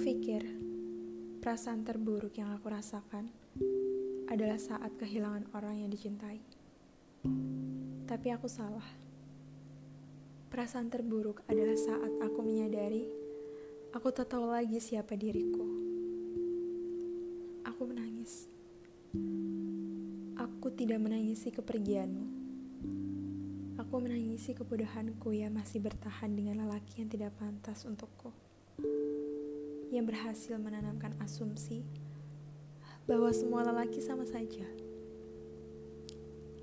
pikir perasaan terburuk yang aku rasakan adalah saat kehilangan orang yang dicintai. Tapi aku salah. Perasaan terburuk adalah saat aku menyadari aku tak tahu lagi siapa diriku. Aku menangis. Aku tidak menangisi kepergianmu. Aku menangisi kebodohanku yang masih bertahan dengan lelaki yang tidak pantas untukku yang berhasil menanamkan asumsi bahwa semua lelaki sama saja.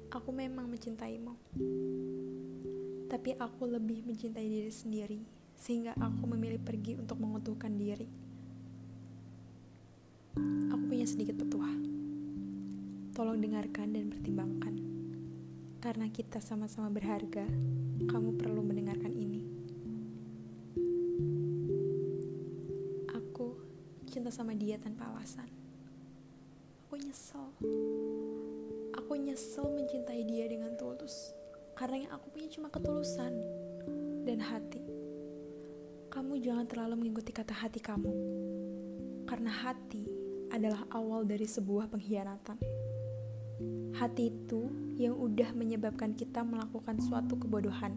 Aku memang mencintaimu, tapi aku lebih mencintai diri sendiri, sehingga aku memilih pergi untuk mengutuhkan diri. Aku punya sedikit petua. Tolong dengarkan dan pertimbangkan. Karena kita sama-sama berharga, kamu perlu mendengarkan ini. Cinta sama dia tanpa alasan. Aku nyesel. Aku nyesel mencintai dia dengan tulus. Karena yang aku punya cuma ketulusan dan hati. Kamu jangan terlalu mengikuti kata hati kamu. Karena hati adalah awal dari sebuah pengkhianatan. Hati itu yang udah menyebabkan kita melakukan suatu kebodohan.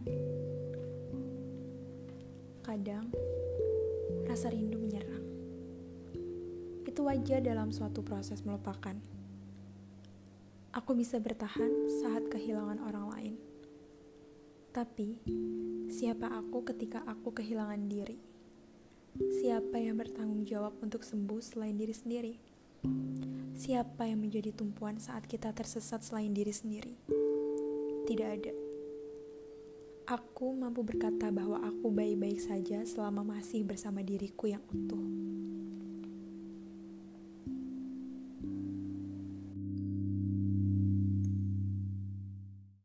Kadang rasa rindu menyerang. Itu wajar dalam suatu proses melupakan. Aku bisa bertahan saat kehilangan orang lain. Tapi, siapa aku ketika aku kehilangan diri? Siapa yang bertanggung jawab untuk sembuh selain diri sendiri? Siapa yang menjadi tumpuan saat kita tersesat selain diri sendiri? Tidak ada. Aku mampu berkata bahwa aku baik-baik saja selama masih bersama diriku yang utuh.